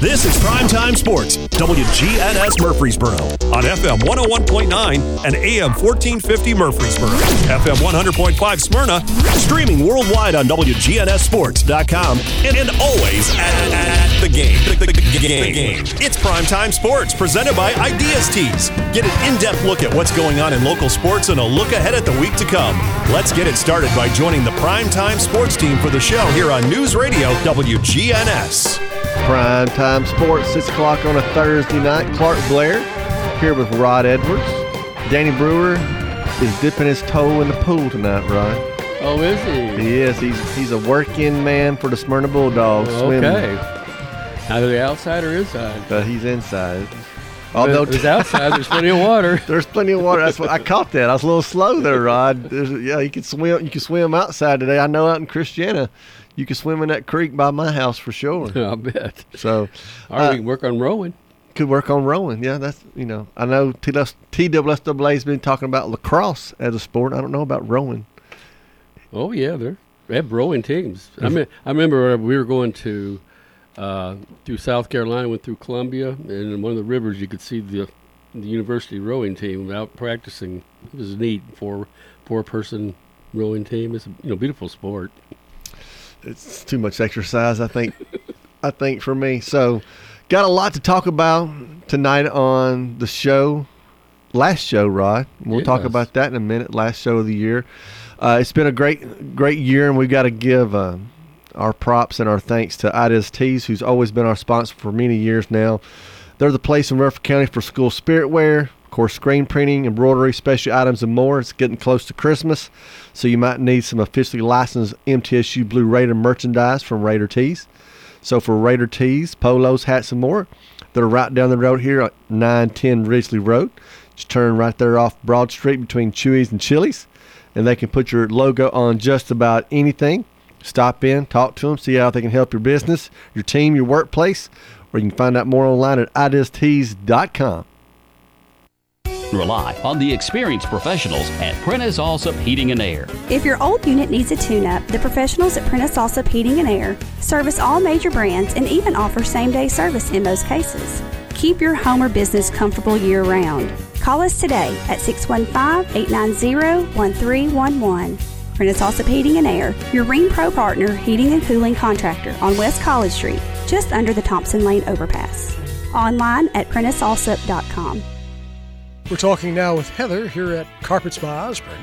This is Primetime Sports, WGNS Murfreesboro, on FM 101.9 and AM 1450 Murfreesboro, FM 100.5 Smyrna, streaming worldwide on WGNSSports.com, and, and always at, at, the game. The, the, the, game. It's Primetime Sports, presented by Ideas Tees. Get an in depth look at what's going on in local sports and a look ahead at the week to come. Let's get it started by joining the Primetime Sports team for the show here on News Radio WGNS. Prime Time Sports, 6 o'clock on a Thursday night. Clark Blair here with Rod Edwards. Danny Brewer is dipping his toe in the pool tonight, Rod. Oh, is he? He is. He's he's a working man for the Smyrna Bulldogs. Swimming. Okay. Either the outside or inside. But he's inside. Although there's outside, there's plenty of water. There's plenty of water. That's what I caught that. I was a little slow there, Rod. There's, yeah, you can swim. You can swim outside today. I know out in Christiana, you can swim in that creek by my house for sure. I bet. So, all right, uh, we can work on rowing. Could work on rowing. Yeah, that's you know. I know TSSAA has been talking about lacrosse as a sport. I don't know about rowing. Oh yeah, they're they have rowing teams. I mean, I remember we were going to uh, through South Carolina, went through Columbia, and in one of the rivers you could see the the university rowing team out practicing. It was neat for four person rowing team. It's a you know beautiful sport it's too much exercise. I think. I think for me. So, got a lot to talk about tonight on the show. Last show, Rod. We'll yes. talk about that in a minute. Last show of the year. Uh, it's been a great, great year, and we've got to give uh, our props and our thanks to Ideas Tees, who's always been our sponsor for many years now. They're the place in Rutherford County for school spirit wear, of course, screen printing, embroidery, special items, and more. It's getting close to Christmas, so you might need some officially licensed MTSU Blue Raider merchandise from Raider Tees. So for Raider Tees, polos, hats, and more, they're right down the road here at 910 Ridgely Road. Just turn right there off Broad Street between Chewy's and Chili's, and they can put your logo on just about anything. Stop in, talk to them, see how they can help your business, your team, your workplace, or you can find out more online at ideastees.com. Rely on the experienced professionals at Prentice Allsup Heating and Air. If your old unit needs a tune up, the professionals at Prentice Allsup Heating and Air service all major brands and even offer same day service in most cases. Keep your home or business comfortable year round. Call us today at 615 890 1311. Prentice Allsup Heating and Air, your Rheem Pro partner heating and cooling contractor on West College Street, just under the Thompson Lane overpass. Online at PrenticeAllsup.com. We're talking now with Heather here at Carpets by Osborne.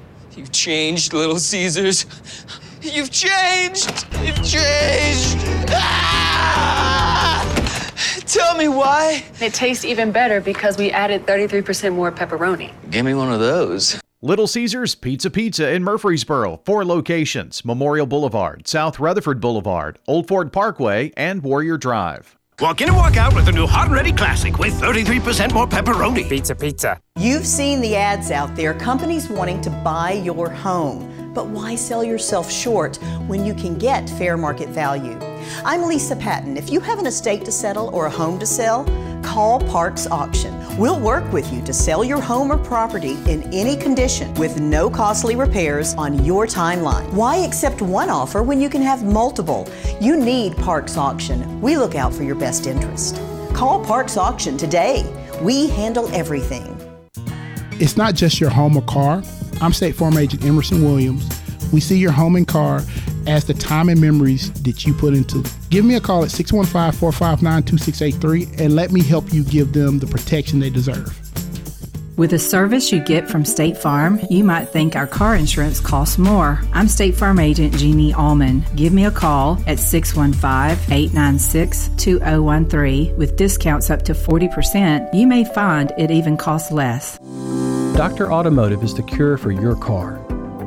You've changed, Little Caesars. You've changed. You've changed. Ah! Tell me why. It tastes even better because we added 33% more pepperoni. Give me one of those. Little Caesars Pizza Pizza in Murfreesboro. Four locations Memorial Boulevard, South Rutherford Boulevard, Old Fort Parkway, and Warrior Drive. Walk in and walk out with the new Hot and Ready Classic with 33% more pepperoni. Pizza, pizza. You've seen the ads out there, companies wanting to buy your home. But why sell yourself short when you can get fair market value? I'm Lisa Patton. If you have an estate to settle or a home to sell, call Parks Auction. We'll work with you to sell your home or property in any condition with no costly repairs on your timeline. Why accept one offer when you can have multiple? You need Parks Auction. We look out for your best interest. Call Parks Auction today. We handle everything. It's not just your home or car. I'm State Farm Agent Emerson Williams. We see your home and car as the time and memories that you put into. Give me a call at 615 459 2683 and let me help you give them the protection they deserve. With the service you get from State Farm, you might think our car insurance costs more. I'm State Farm agent Jeannie Allman. Give me a call at 615 896 2013. With discounts up to 40%, you may find it even costs less. Dr. Automotive is the cure for your car.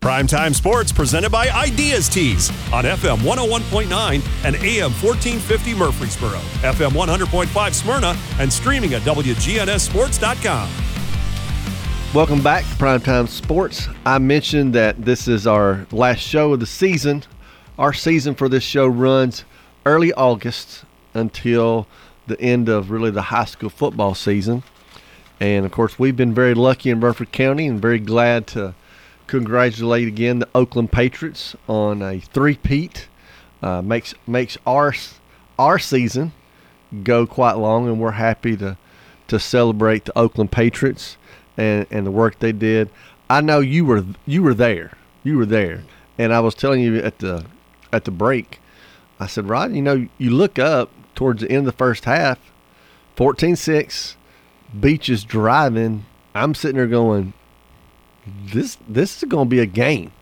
Primetime Sports presented by Ideas Tees on FM 101.9 and AM 1450 Murfreesboro, FM 100.5 Smyrna, and streaming at WGNSSports.com. Welcome back to Primetime Sports. I mentioned that this is our last show of the season. Our season for this show runs early August until the end of really the high school football season. And of course, we've been very lucky in Rutherford County and very glad to congratulate again the Oakland Patriots on a three-peat. Uh, makes makes our our season go quite long, and we're happy to to celebrate the Oakland Patriots and and the work they did. I know you were you were there, you were there, and I was telling you at the at the break. I said, Rod, you know, you look up towards the end of the first half, 14-6, Beech is driving. I'm sitting there going, this this is going to be a game.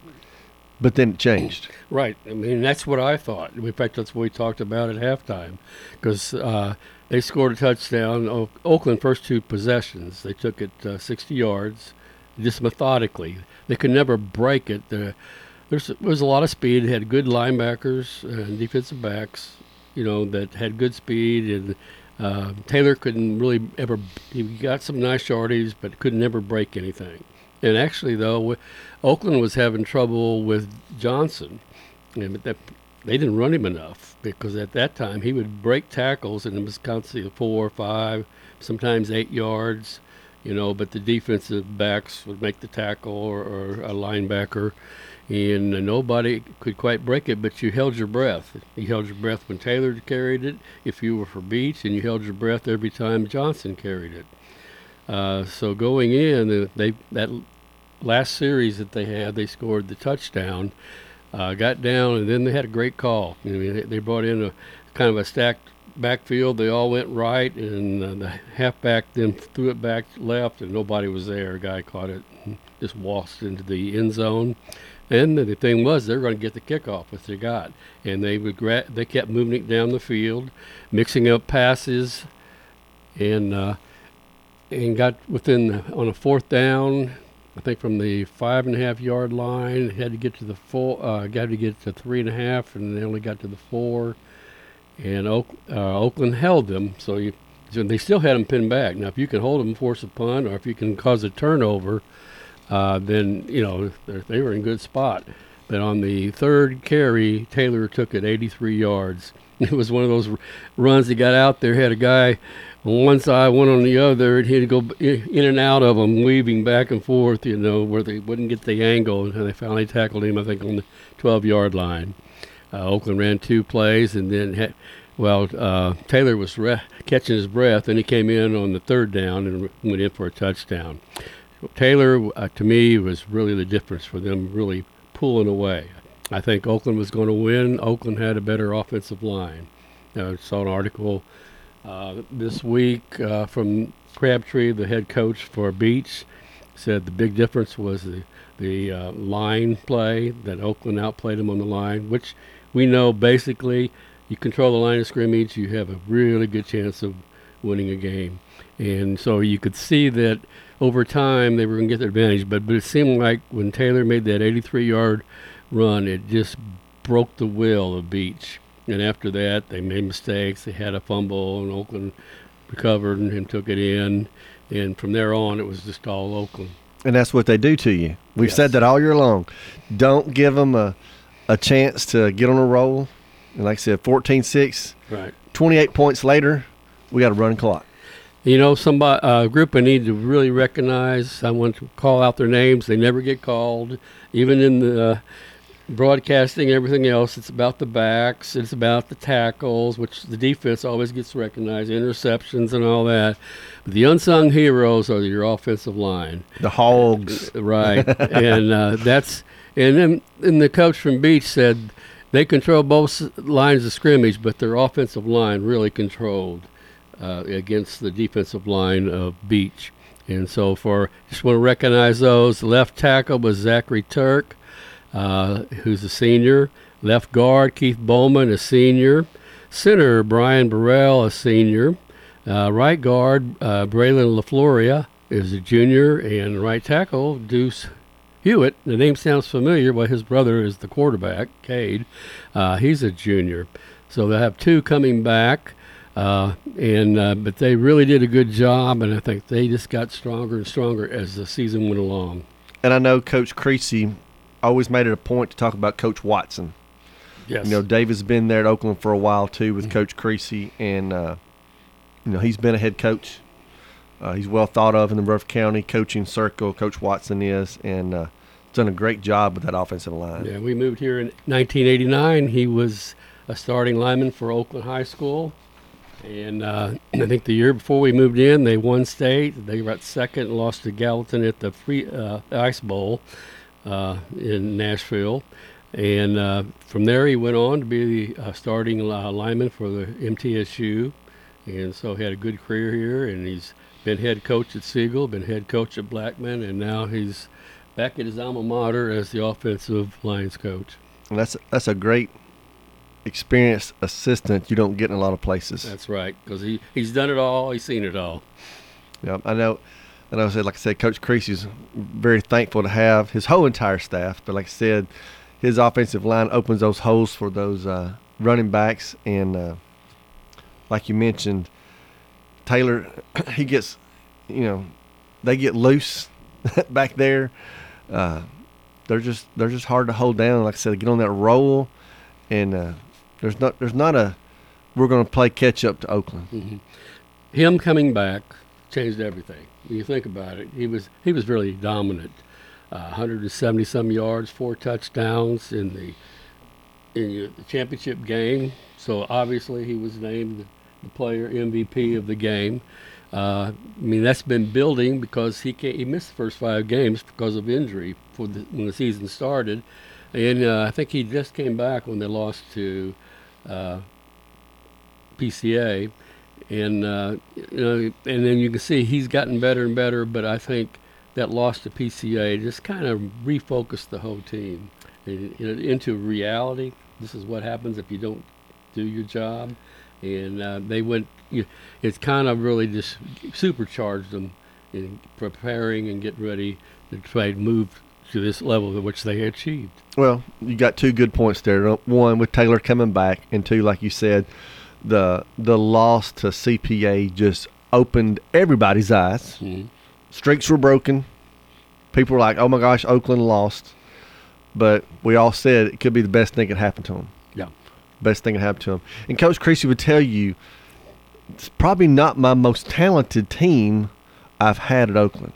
But then it changed. Right. I mean, that's what I thought. In fact, that's what we talked about at halftime, because uh, they scored a touchdown. O- Oakland first two possessions, they took it uh, 60 yards, just methodically. They could never break it. The, there's, there was a lot of speed. It had good linebackers and defensive backs, you know, that had good speed and. Uh, Taylor couldn't really ever. He got some nice yardage, but could never break anything. And actually, though, Oakland was having trouble with Johnson, and that they didn't run him enough because at that time he would break tackles it was constantly four, five, sometimes eight yards, you know. But the defensive backs would make the tackle or, or a linebacker, and nobody could quite break it. But you held your breath. You held your breath when Taylor carried it. If you were for Beech, and you held your breath every time Johnson carried it. Uh, so going in, they that last series that they had, they scored the touchdown, uh, got down, and then they had a great call. I mean, they brought in a kind of a stacked backfield. They all went right, and uh, the halfback then threw it back left, and nobody was there. A guy caught it, just waltzed into the end zone. And the thing was, they're going to get the kickoff, which they got, and they would they kept moving it down the field, mixing up passes, and uh, and got within on a fourth down. I think from the five and a half yard line, had to get to the four, uh, got to get to three and a half, and they only got to the four. And Oak, uh, Oakland held them, so you, so they still had them pinned back. Now, if you can hold them, force a punt, or if you can cause a turnover, uh, then you know they were in good spot. But on the third carry, Taylor took it 83 yards. It was one of those runs he got out there, had a guy on one side, one on the other, and he'd go in and out of them, weaving back and forth, you know, where they wouldn't get the angle. And they finally tackled him, I think, on the 12 yard line. Uh, Oakland ran two plays, and then, had, well, uh, Taylor was re- catching his breath, and he came in on the third down and went in for a touchdown. Taylor, uh, to me, was really the difference for them really pulling away. I think Oakland was going to win. Oakland had a better offensive line. I saw an article uh, this week uh, from Crabtree, the head coach for Beech, said the big difference was the the uh, line play that Oakland outplayed them on the line, which we know basically you control the line of scrimmage, you have a really good chance of winning a game. And so you could see that over time they were going to get their advantage. But, but it seemed like when Taylor made that 83 yard run, it just broke the will of Beech. And after that, they made mistakes. They had a fumble, and Oakland recovered and, and took it in. And from there on, it was just all Oakland. And that's what they do to you. We've yes. said that all year long. Don't give them a, a chance to get on a roll. And like I said, 14 6. Right. 28 points later, we got a run clock. You know, somebody a group I need to really recognize. I want to call out their names. They never get called, even in the uh, broadcasting, everything else, it's about the backs, it's about the tackles, which the defense always gets recognized, interceptions and all that. But the unsung heroes are your offensive line, the hogs, right? and uh, that's and then and the coach from Beech said they control both lines of scrimmage, but their offensive line really controlled uh, against the defensive line of Beech. And so for just want to recognize those. Left tackle was Zachary Turk, uh, who's a senior. Left guard Keith Bowman, a senior. Center Brian Burrell, a senior. Uh, right guard uh, Braylon LaFloria is a junior, and right tackle Deuce Hewitt. The name sounds familiar, but his brother is the quarterback, Cade. Uh, he's a junior, so they'll have two coming back. Uh, and uh, but they really did a good job, and I think they just got stronger and stronger as the season went along. And I know Coach Creasy always made it a point to talk about Coach Watson. Yes. You know, David's been there at Oakland for a while too with mm-hmm. Coach Creasy, and uh, you know he's been a head coach. Uh, he's well thought of in the Ruff County coaching circle. Coach Watson is, and uh, done a great job with that offensive line. Yeah, we moved here in 1989. He was a starting lineman for Oakland High School. And uh, I think the year before we moved in, they won state. They got second and lost to Gallatin at the free uh, Ice Bowl in Nashville. And uh, from there, he went on to be the uh, starting uh, lineman for the MTSU. And so he had a good career here. And he's been head coach at Siegel, been head coach at Blackman, and now he's back at his alma mater as the offensive lines coach. And that's that's a great experienced assistant you don't get in a lot of places. That's right, because he, he's done it all. He's seen it all. Yeah, I know. And I said, like I said, Coach Creasy's very thankful to have his whole entire staff. But like I said, his offensive line opens those holes for those uh, running backs. And uh, like you mentioned, Taylor, he gets, you know, they get loose back there. Uh, they're just they're just hard to hold down. Like I said, get on that roll, and uh, there's not there's not a we're going to play catch up to Oakland. Mm-hmm. Him coming back changed everything. When you think about it, he was he was really dominant. Uh, 170 some yards, four touchdowns in the in the championship game. So obviously he was named the player MVP of the game. Uh, I mean that's been building because he he missed the first five games because of injury for the, when the season started, and uh, I think he just came back when they lost to uh, PCA, and uh, you know, and then you can see he's gotten better and better. But I think that loss to PCA just kind of refocused the whole team into reality. This is what happens if you don't do your job, and uh, they went. You know, it's kind of really just supercharged them in preparing and getting ready to try to move to this level at which they achieved. Well, you got two good points there. One with Taylor coming back, and two, like you said, the the loss to CPA just opened everybody's eyes. Mm-hmm. Streaks were broken. People were like, "Oh my gosh, Oakland lost," but we all said it could be the best thing that happened to them. Yeah, best thing that happened to them. And Coach Creasy would tell you, it's probably not my most talented team I've had at Oakland.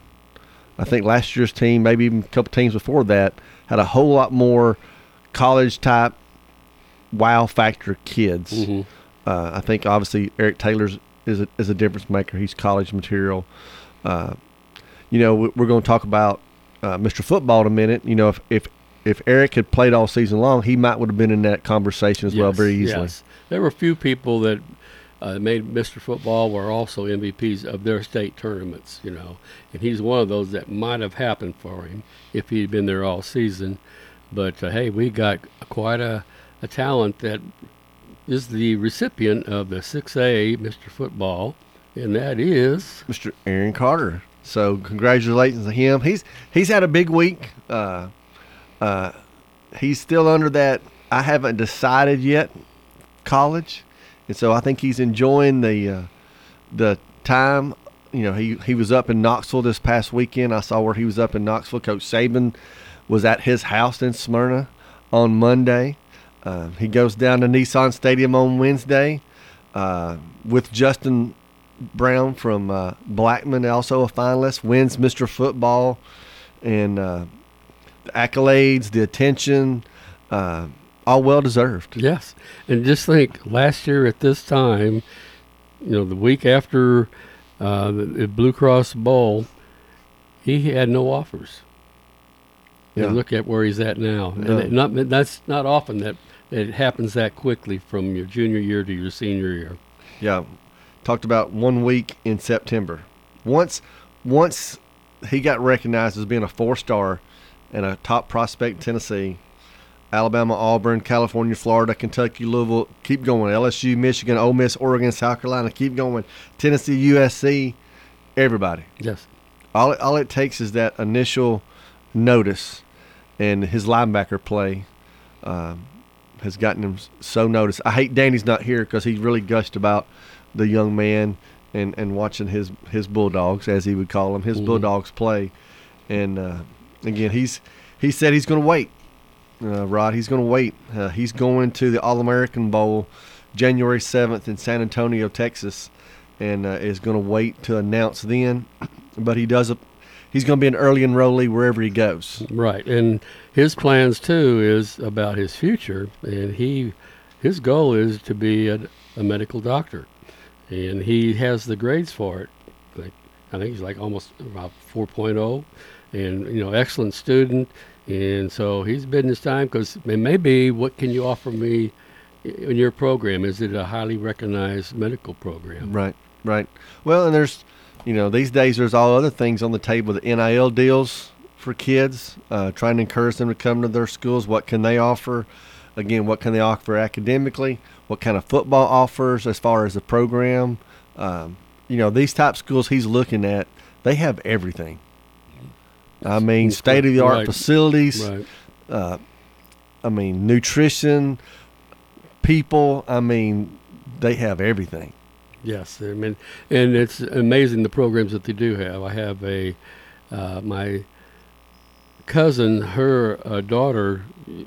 I think last year's team, maybe even a couple teams before that, had a whole lot more college type wow factor kids. Mm-hmm. Uh, I think obviously Eric Taylor's is a, is a difference maker. He's college material. Uh, you know, we're going to talk about uh, Mr. Football in a minute. You know, if, if if Eric had played all season long, he might would have been in that conversation as yes, well very easily. Yes. There were a few people that uh, made Mr. Football were also MVPs of their state tournaments, you know, and he's one of those that might have happened for him if he'd been there all season. But uh, hey, we got quite a, a talent that is the recipient of the 6A Mr. Football, and that is Mr. Arion Carter. So congratulations to him. He's he's had a big week. Uh, uh, he's still under that I haven't decided yet college and so I think he's enjoying the uh, the time. You know, he he was up in Knoxville this past weekend. I saw where he was up in Knoxville. Coach Saban was at his house in Smyrna on Monday. Uh, he goes down to Nissan Stadium on Wednesday uh, with Justin Brown from uh, Blackman, also a finalist, wins Mr. Football, and uh, the accolades, the attention. Uh, all well deserved. Yes, and just think, last year at this time, you know, the week after uh, the, Blue Cross Bowl, he had no offers. Yeah. And look at where he's at now. Yeah. And not, that's not often that it happens that quickly from your junior year to your senior year. Yeah, talked about one week in September. Once once he got recognized as being a four star and a top prospect in Tennessee, Alabama, Auburn, California, Florida, Kentucky, Louisville, keep going. LSU, Michigan, Ole Miss, Oregon, South Carolina, keep going. Tennessee, USC, everybody. Yes. All it, all it takes is that initial notice, and his linebacker play um, has gotten him so noticed. I hate Danny's not here because he really gushed about the young man and, and watching his his bulldogs, as he would call them, his Mhm. bulldogs play. And uh, again, he's he said he's going to wait. Uh, Rod, he's going to wait. Uh, he's going to the All American Bowl January 7th in San Antonio, Texas, and uh, is going to wait to announce then. But he does a, he's going to be an early enrollee wherever he goes. Right, and his plans too is about his future, and he, his goal is to be a, a medical doctor, and he has the grades for it. Like I think he's like almost about 4.0, and you know, excellent student, and so he's biding his time because maybe what can you offer me in your program? Is it a highly recognized medical program? Right, right. Well, and there's, you know, these days there's all other things on the table. The NIL deals for kids, uh, trying to encourage them to come to their schools. What can they offer? Again, what can they offer academically? What kind of football offers as far as the program? Um, you know, these type schools he's looking at, they have everything. I mean, state of the art right, facilities. right. Uh, I mean, nutrition, people. I mean, they have everything. Yes, I mean, and it's amazing the programs that they do have. I have a uh, my cousin, her uh, daughter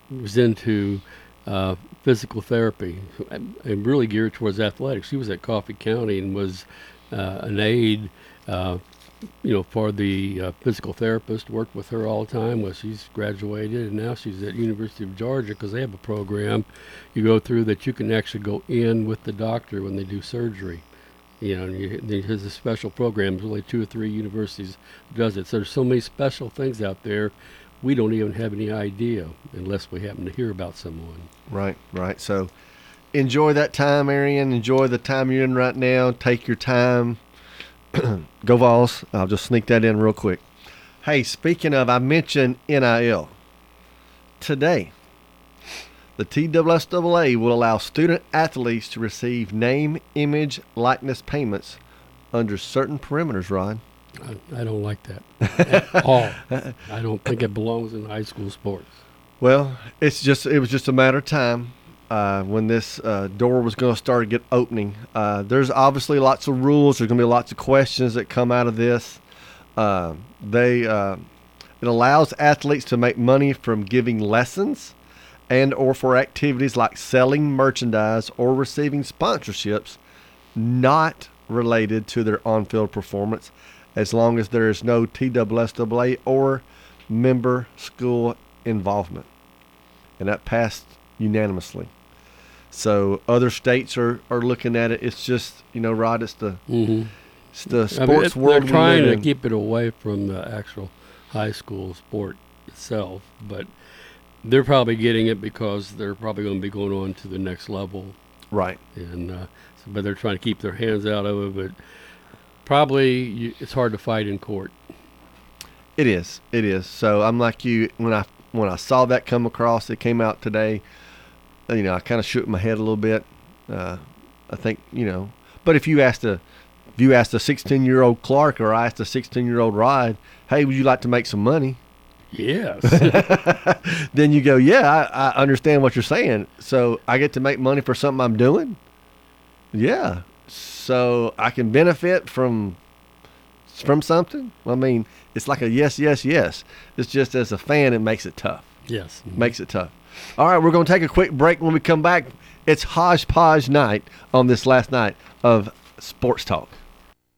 was into uh, physical therapy and really geared towards athletics. She was at Coffee County and was uh, an aide, uh, you know, for the uh, physical therapist. Worked with her all the time. Well, she's graduated and now she's at University of Georgia because they have a program you go through that you can actually go in with the doctor when they do surgery. You know, you, there's a special program. Only two or three universities does it. So there's so many special things out there. We don't even have any idea unless we happen to hear about someone. Right, right. So enjoy that time, Arion. Enjoy the time you're in right now. Take your time. Go Vols. I'll just sneak that in real quick. Hey, speaking of, I mentioned NIL. Today, the TSSAA will allow student athletes to receive name, image, likeness payments under certain perimeters, Rod. I, I don't like that at all. I don't think it belongs in high school sports. Well, it's just it was just a matter of time uh, when this uh, door was going to start to get opening. Uh, there's obviously lots of rules. There's going to be lots of questions that come out of this. Uh, they uh, it allows athletes to make money from giving lessons and or for activities like selling merchandise or receiving sponsorships not related to their on-field performance as long as there is no TSSAA or member school involvement. And that passed unanimously. So other states are, are looking at it. It's just, you know, Rod, it's the, Mhm. it's the I mean, sports world. They're trying to keep it away from the actual high school sport itself, but they're probably getting it because they're probably going to be going on to the next level. Right. And uh, but they're trying to keep their hands out of it. But probably you, it's hard to fight in court. It is. It is. So I'm like you when I when I saw that come across, it came out today. You know, I kind of shook my head a little bit. Uh, I think you know, but if you asked a if you asked a 16 year old Clark or I asked a 16 year old Rod, hey, would you like to make some money? Yes. then you go, yeah, I, I understand what you're saying. So I get to make money for something I'm doing. Yeah. So I can benefit from from something. I mean, it's like a yes, yes, yes. It's just as a fan, it makes it tough. Yes. Makes it tough. All right, we're going to take a quick break. When we come back, it's hodgepodge night on this last night of Sports Talk.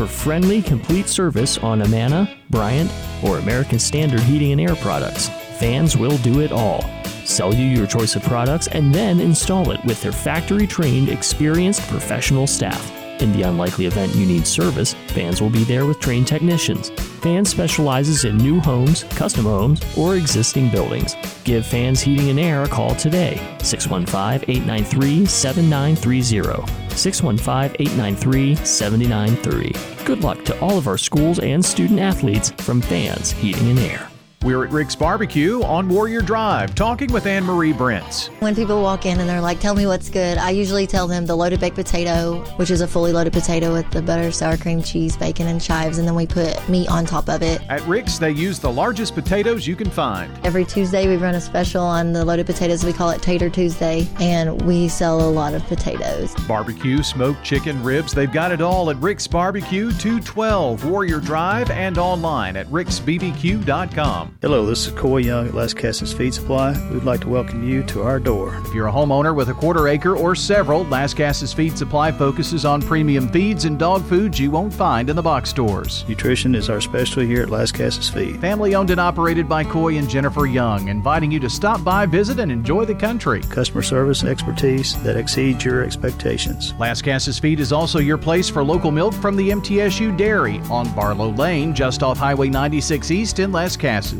for friendly, complete service on Amana, Bryant, or American Standard Heating and Air products. Fans will do it all. Sell you your choice of products and then install it with their factory trained, experienced professional staff. In the unlikely event you need service, Fans will be there with trained technicians. Fans specializes in new homes, custom homes, or existing buildings. Give Fans Heating and Air a call today, 615 893 7930. 615 893 7930. Good luck to all of our schools and student athletes from Fans Heating and Air. We're at Rick's Barbecue on Warrior Drive, talking with Anne Marie Brents. When people walk in and they're like, "Tell me what's good," I usually tell them the loaded baked potato, which is a fully loaded potato with the butter, sour cream, cheese, bacon, and chives, and then we put meat on top of it. At Rick's, they use the largest potatoes you can find. Every Tuesday, we run a special on the loaded potatoes. We call it Tater Tuesday, and we sell a lot of potatoes. Barbecue, smoked chicken, ribs, they've got it all at Rick's Barbecue, 212 Warrior Drive, and online at ricksbbq.com. Hello, this is Coy Young at Lascassas Feed Supply. We'd like to welcome you to our door. If you're a homeowner with a quarter acre or several, Lascassas Feed Supply focuses on premium feeds and dog foods you won't find in the box stores. Nutrition is our specialty here at Lascassas Feed. Family owned and operated by Coy and Jennifer Young, inviting you to stop by, visit, and enjoy the country. Customer service and expertise that exceeds your expectations. Lascassas Feed is also your place for local milk from the MTSU Dairy on Barlow Lane, just off Highway 96 East in Lascassas.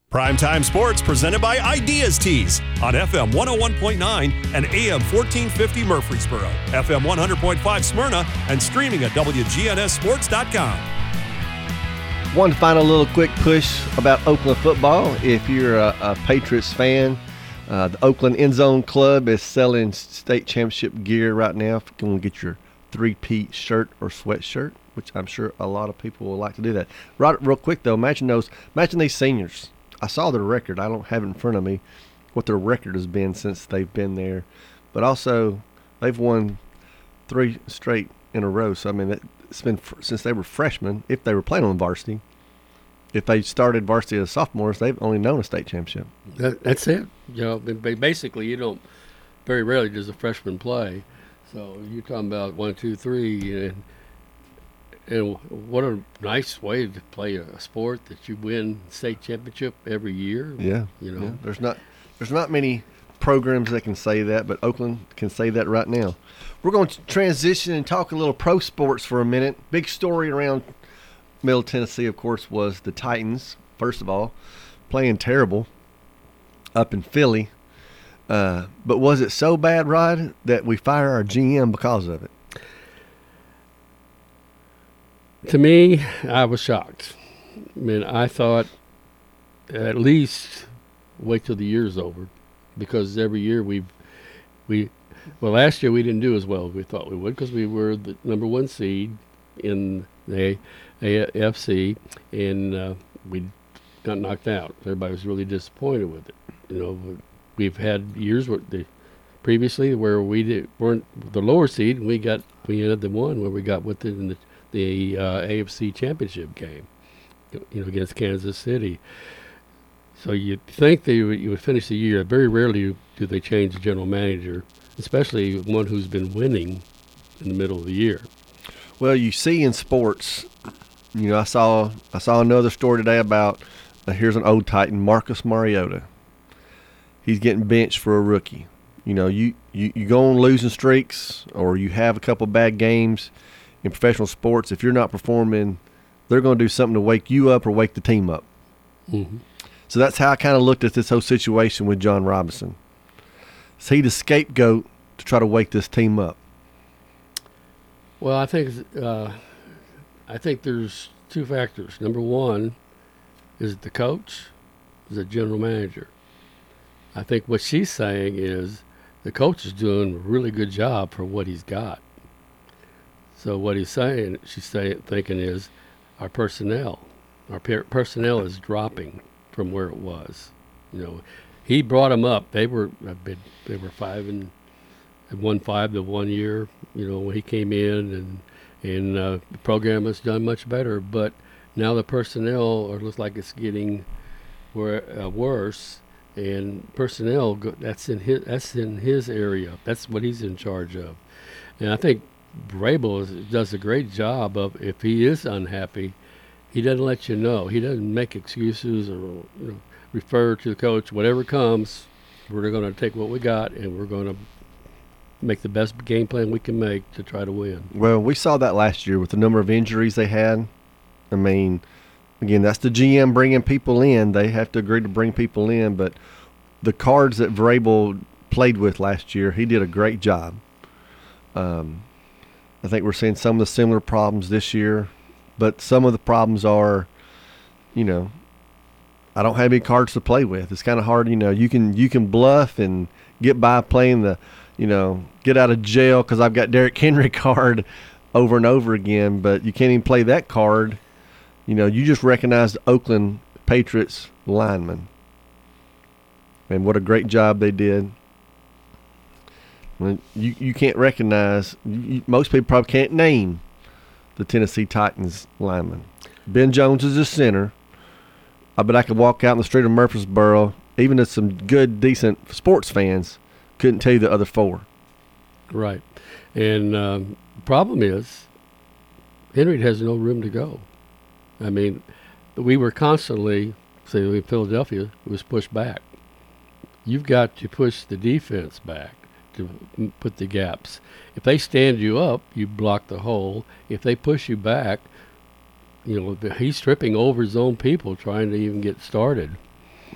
Primetime Sports presented by Ideas Tees on FM 101.9 and AM 1450 Murfreesboro, FM 100.5 Smyrna, and streaming at WGNSSports.com. One final little quick push about Oakland football. If you're a, a Patriots fan, uh, the Oakland End Zone Club is selling state championship gear right now. If you to get your three-peat shirt or sweatshirt, which I'm sure a lot of people will like to do that. Right, real quick though, imagine those, imagine these seniors I saw their record. I don't have in front of me what their record has been since they've been there, but also they've won three straight in a row. So I mean, it's been fr- since they were freshmen. If they were playing on varsity, if they started varsity as sophomores, they've only known a state championship. That, that's it. You know, basically, you don't. Very rarely does a freshman play. So you're talking about one, two, three, and and what a nice way to play a sport that you win state championship every year. Yeah, you know, yeah. there's not there's not many programs that can say that, but Oakland can say that right now. We're going to transition and talk a little pro sports for a minute. Big story around Middle Tennessee, of course, was the Titans. First of all, playing terrible up in Philly. Uh, but was it so bad, Rod, that we fire our GM because of it? To me, I was shocked. I mean, I thought at least wait till the year's over, because every year we've we well last year we didn't do as well as we thought we would because we were the number one seed in the AFC and uh, we got knocked out. Everybody was really disappointed with it. You know, we've had years where the previously where we did, weren't the lower seed and we got we ended the one where we got with it in the the uh, AFC Championship game, you know, against Kansas City. So you'd think you would, you would finish the year. Very rarely do they change the general manager, especially one who's been winning in the middle of the year. Well, you see in sports, you know, I saw I saw another story today about uh, here's an old Titan, Marcus Mariota. He's getting benched for a rookie. You know, you, you, you go on losing streaks or you have a couple bad games – in professional sports, if you're not performing, they're going to do something to wake you up or wake the team up. Mm-hmm. So that's how I kind of looked at this whole situation with Jon Robinson. Is he the scapegoat to try to wake this team up? Well, I think uh, I think there's two factors. Number one is the coach, is the general manager. I think what she's saying is the coach is doing a really good job for what he's got. So what he's saying, she's saying, thinking is, our personnel, our per- personnel is dropping from where it was. You know, he brought them up. They were they were five and one five the one year. You know, when he came in and and uh, the program has done much better. But now the personnel are looks like it's getting wor- uh, worse. And personnel, that's in his that's in his area. That's what he's in charge of. And I think Vrabel does a great job of if he is unhappy, he doesn't let you know. He doesn't make excuses or you know, refer to the coach. Whatever comes, we're going to take what we got and we're going to make the best game plan we can make to try to win. Well, we saw that last year with the number of injuries they had. I mean, again, that's the GM bringing people in. They have to agree to bring people in, but the cards that Vrabel played with last year, he did a great job. Um, I think we're seeing some of the similar problems this year, but some of the problems are, you know, I don't have any cards to play with. It's kind of hard, you know. You can you can bluff and get by playing the, you know, get out of jail because I've got Derrick Henry card over and over again, but you can't even play that card. You know, you just recognize the Oakland Patriots lineman. And what a great job they did. You you can't recognize. You, most people probably can't name the Tennessee Titans lineman. Ben Jones is a center. I bet I could walk out in the street of Murfreesboro, even if some good, decent sports fans couldn't tell you the other four. Right, and um, the problem is Henry has no room to go. I mean, we were constantly, say in Philadelphia, was pushed back. You've got to push the defense back to put the gaps. If they stand you up, you block the hole. If they push you back, you know he's tripping over his own people trying to even get started.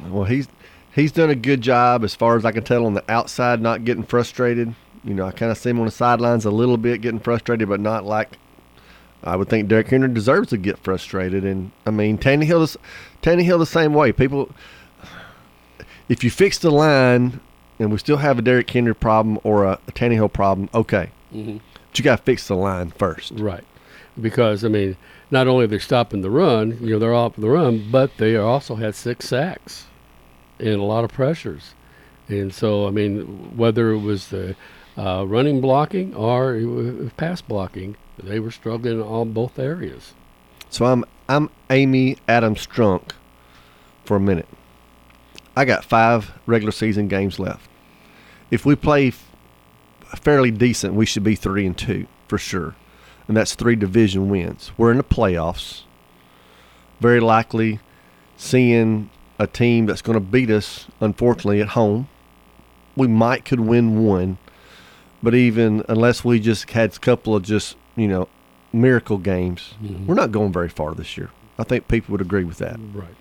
Well, he's he's done a good job as far as I can tell on the outside, not getting frustrated. You know, I kind of see him on the sidelines a little bit getting frustrated, but not like I would think Derrick Henry deserves to get frustrated. And I mean, Tannehill, Tannehill the same way. People, if you fix the line and we still have a Derrick Henry problem or a, a Tannehill problem, okay. Mm-hmm. But you got to fix the line first. Right. Because, I mean, not only are they stopping the run, you know, they're off the run, but they also had six sacks and a lot of pressures. And so, I mean, whether it was the uh, running blocking or pass blocking, they were struggling in all both areas. So I'm I'm Amy Adams Strunk for a minute. I got five regular season games left. If we play f- fairly decent, we should be three and two for sure, and that's three division wins. We're in the playoffs. Very likely, seeing a team that's going to beat us, unfortunately, at home. We might could win one, but even unless we just had a couple of just you know miracle games, Mhm. we're not going very far this year. I think people would agree with that. Right.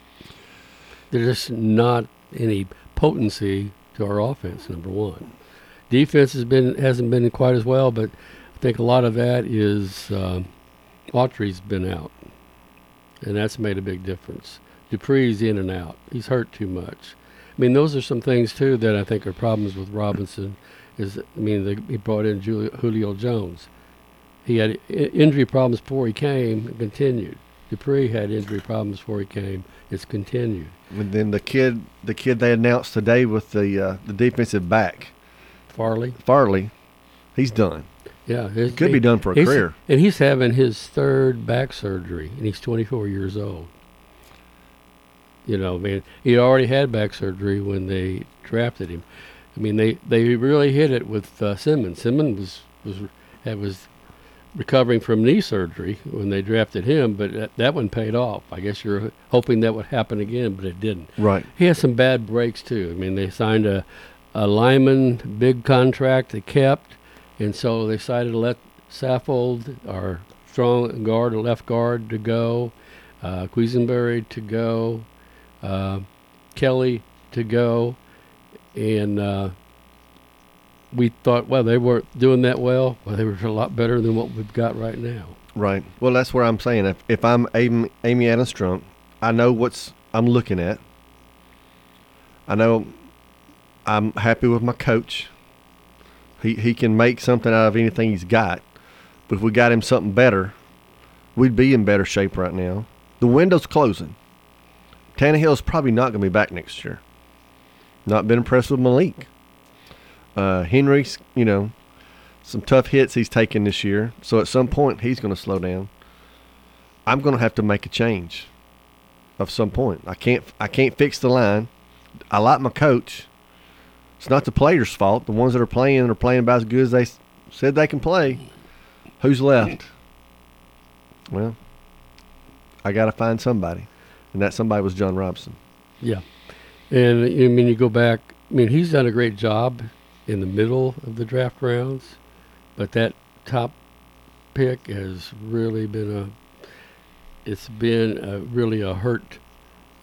There's just not any potency to our offense. Number one, defense has been hasn't been quite as well, but I think a lot of that is um, Autry's been out, and that's made a big difference. Dupree's in and out. He's hurt too much. I mean, those are some things too that I think are problems with Robinson. Is I mean, they, he brought in Julio, Julio Jones. He had injury problems before he came and continued. Dupree had injury problems before he came. It's continued. And then the kid, the kid they announced today with the uh, the defensive back, Farley. Farley, he's done. Yeah, his- could be done for a career. And he's having his third back surgery, and he's 24 years old. You know, I mean, he already had back surgery when they drafted him. I mean, they, they really hit it with uh, Simmons. Simmons was was was recovering from knee surgery when they drafted him, but that, that one paid off. I guess you're hoping that would happen again, but it didn't. Right. He has some bad breaks too. I mean, they signed a, a lineman big contract they kept, and so they decided to let Saffold, our strong guard and left guard, to go, uh, Quessenberry to go. Uh, Kelly to go, and uh, we thought, well, they weren't doing that well. Well, they were a lot better than what we've got right now. Right. Well, that's where I'm saying if if I'm Amy, Amy Adams Strunk, I know what's I'm looking at. I know I'm happy with my coach. He he can make something out of anything he's got. But if we got him something better, we'd be in better shape right now. The window's closing. Tannehill's probably not going to be back next year. Not been impressed with Malik. Uh, Henry's, you know, some tough hits he's taken this year. So at some point he's going to slow down. I'm going to have to make a change of some point. I can't I can't fix the line. I like my coach. It's not the players' fault. The ones that are playing are playing about as good as they said they can play. Who's left? Well, I got to find somebody, and that somebody was Jon Robinson. Yeah, and I mean you go back. I mean he's done a great job in the middle of the draft rounds, but that top pick has really been a. It's been a, really a hurt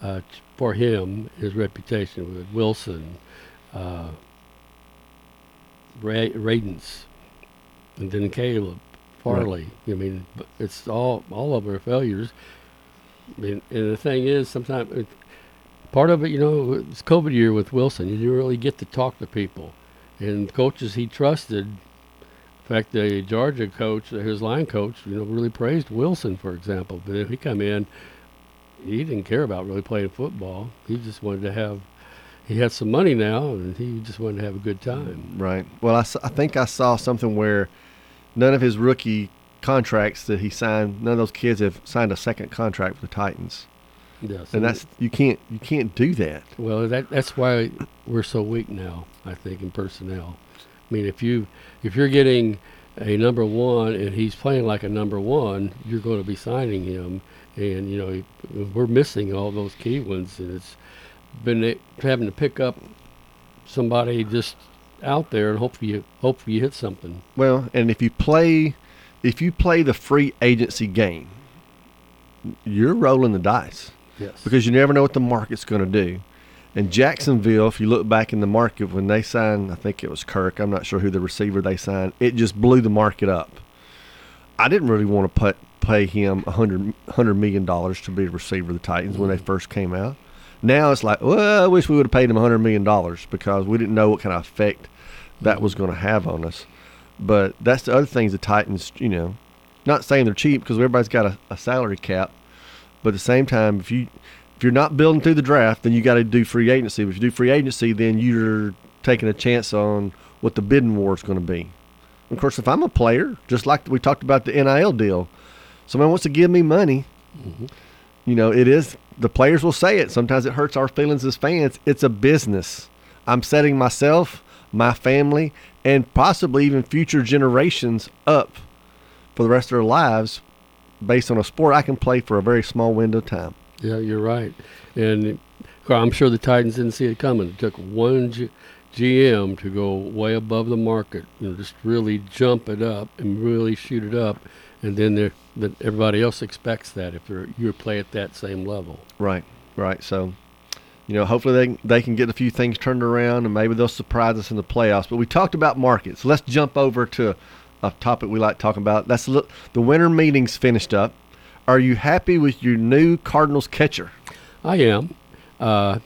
uh, for him, his reputation with Wilson, uh, Ray, Radens, and then Caleb Farley. Right. I mean, it's all all of our failures. I mean, and the thing is, sometimes part of it, you know, it's COVID year with Wilson. You didn't really get to talk to people, and coaches he trusted. In fact, the Georgia coach, his line coach, you know, really praised Wilson, for example. But if he come in, he didn't care about really playing football. He just wanted to have. He had some money now, and he just wanted to have a good time. Right. Well, I, I think I saw something where none of his rookie contracts that he signed, none of those kids have signed a second contract with the Titans. Yes, and that's you can't you can't do that. Well, that that's why we're so weak now. I think in personnel. I mean, if you if you're getting a number one and he's playing like a number one, you're going to be signing him, and you know we're missing all those key ones, and it's been having to pick up somebody just out there and hopefully you hopefully you hit something. Well, and if you play if you play the free agency game, you're rolling the dice. Yes. Because you never know what the market's going to do. And Jacksonville, if you look back in the market when they signed, I think it was Kirk. I'm not sure who the receiver they signed. It just blew the market up. I didn't really want to put, pay him a hundred hundred million dollars to be a receiver of the Titans when they mm-hmm. first came out. Now it's like, well, I wish we would have paid him hundred million dollars because we didn't know what kind of effect that was going to have on us. But that's the other things the Titans, you know, not saying they're cheap because everybody's got a, a salary cap, but at the same time, if you if you're not building through the draft, then you got to do free agency. But if you do free agency, then you're taking a chance on what the bidding war is going to be. Of course, if I'm a player, just like we talked about the NIL deal, someone wants to give me money. Mm-hmm. You know, it is the players will say it. Sometimes it hurts our feelings as fans. It's a business. I'm setting myself my family, and possibly even future generations up for the rest of their lives based on a sport I can play for a very small window of time. Yeah, you're right. And I'm sure the Titans didn't see it coming. It took one G- GM to go way above the market, you know, just really jump it up and really shoot it up. And then that everybody else expects that if you're, you play at that same level. Right, right. So you know, hopefully they they can get a few things turned around and maybe they'll surprise us in the playoffs. But we talked about markets. Let's jump over to a topic we like talking about. That's the winter meetings finished up. Are you happy with your new Cardinals catcher? I am. Uh,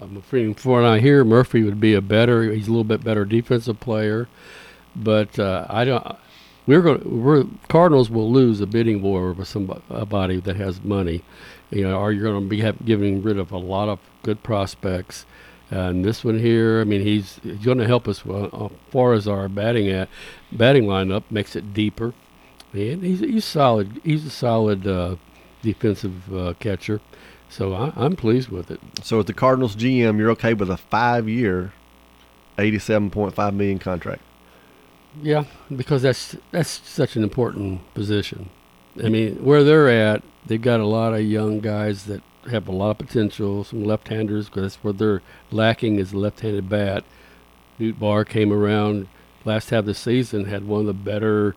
I'm afraid from I hear, Murphy would be a better. He's a little bit better defensive player, but uh, I don't. We're going. We're Cardinals will lose a bidding war with somebody that has money, you know, or you're going to be getting rid of a lot of good prospects. And this one here, I mean, he's, he's going to help us well, as far as our batting at batting lineup makes it deeper, and he's he's solid. He's a solid uh, defensive uh, catcher, so I, I'm pleased with it. So, at the Cardinals GM, you're okay with a five-year, eighty-seven point five million contract. Yeah, because that's that's such an important position. I mean, where they're at, they've got a lot of young guys that have a lot of potential. Some left-handers, because that's what they're lacking is a left-handed bat. Nootbaar came around last half of the season, had one of the better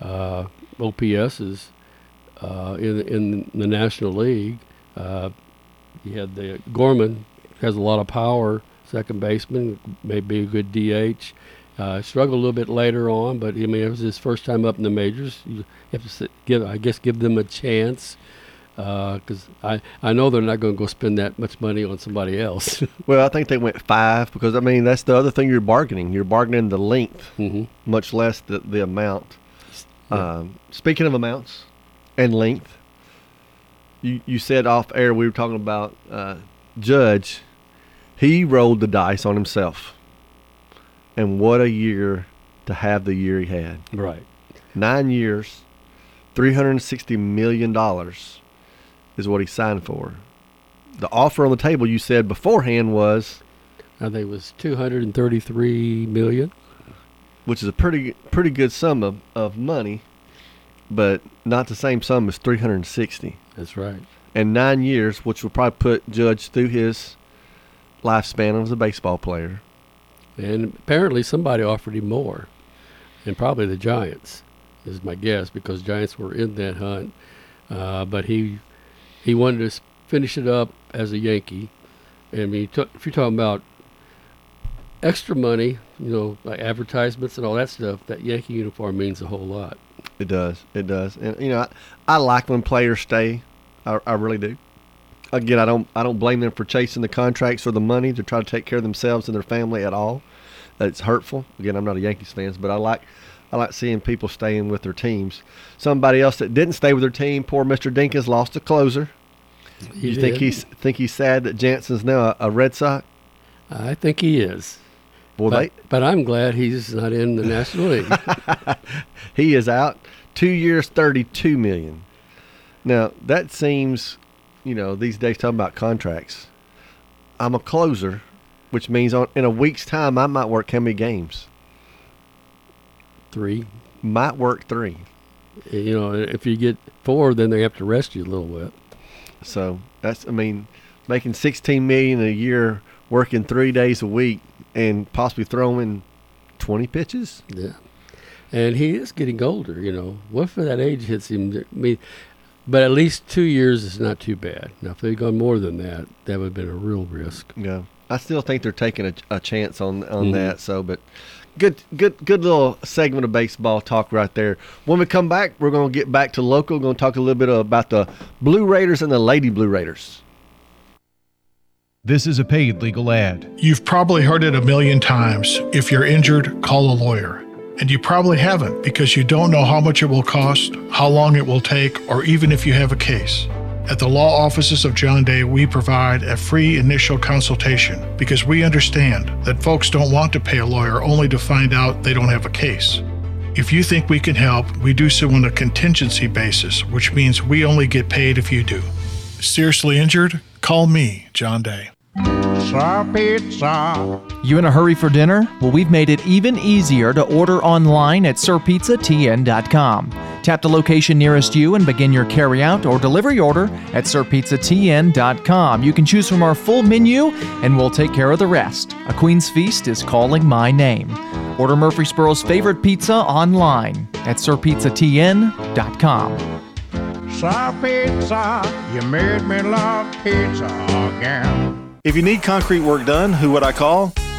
uh, OPSs uh, in in the National League. Uh, You had the Gorman has a lot of power, second baseman, maybe a good DH. Uh, struggled a little bit later on, but I mean it was his first time up in the majors. You have to give, I guess, give them a chance because uh, I I know they're not going to go spend that much money on somebody else. well, I think they went five because I mean that's the other thing you're bargaining. You're bargaining the length, mm-hmm. much less the the amount. Yeah. Um, speaking of amounts and length, you you said off air we were talking about uh, Judge. He rolled the dice on himself and what a year to have the year he had. Right. Nine years, $360 million is what he signed for. The offer on the table you said beforehand was. I think it was 233 million, which is a pretty pretty good sum of, of money, but not the same sum as 360. That's right. And nine years, which will probably put Judge through his lifespan as a baseball player. And apparently somebody offered him more, and probably the Giants is my guess because Giants were in that hunt. Uh, but he he wanted to finish it up as a Yankee. I mean, if you're talking about extra money, you know, like advertisements and all that stuff, that Yankee uniform means a whole lot. It does. It does. And you know, I, I like when players stay. I, I really do again, I don't I don't blame them for chasing the contracts or the money to try to take care of themselves and their family at all. It's hurtful. Again, I'm not a Yankees fan, but I like I like seeing people staying with their teams. Somebody else that didn't stay with their team, poor Mr. Dinkins, lost a closer. He you did. think he's think he's sad that Jansen's now a, a Red Sox? I think he is. Boy, but, they, but I'm glad he's not in the National League. he is out. Two years, thirty-two million. Now that seems you know, these days talking about contracts. I'm a closer, which means on, in a week's time I might work how many games? Three. Might work three. You know, if you get four, then they have to rest you a little bit. So that's, I mean, making 16 million a year, working three days a week, and possibly throwing 20 pitches. Yeah, and he is getting older. You know, what for that age hits him? I mean, but at least two years is not too bad. Now, if they'd gone more than that, that would have been a real risk. Yeah, I still think they're taking a, a chance on on mm-hmm. that. So, but good, good, good little segment of baseball talk right there. When we come back, we're going to get back to local. We're going to talk a little bit about the Blue Raiders and the Lady Blue Raiders. This is a paid legal ad. You've probably heard it a million times. If you're injured, call a lawyer. And you probably haven't because you don't know how much it will cost, how long it will take, or even if you have a case. At the law offices of John Day, we provide a free initial consultation because we understand that folks don't want to pay a lawyer only to find out they don't have a case. If you think we can help, we do so on a contingency basis, which means we only get paid if you do. Seriously injured? Call me, John Day. Pizza, pizza. You in a hurry for dinner? Well, we've made it even easier to order online at sirpizzatn.com. Tap the location nearest you and begin your carryout or delivery order at sirpizzatn.com. You can choose from our full menu and we'll take care of the rest. A Queen's Feast is calling my name. Order Murfreesboro's favorite pizza online at sirpizzatn.com. Sir Pizza, you made me love pizza again. If you need concrete work done, who would I call?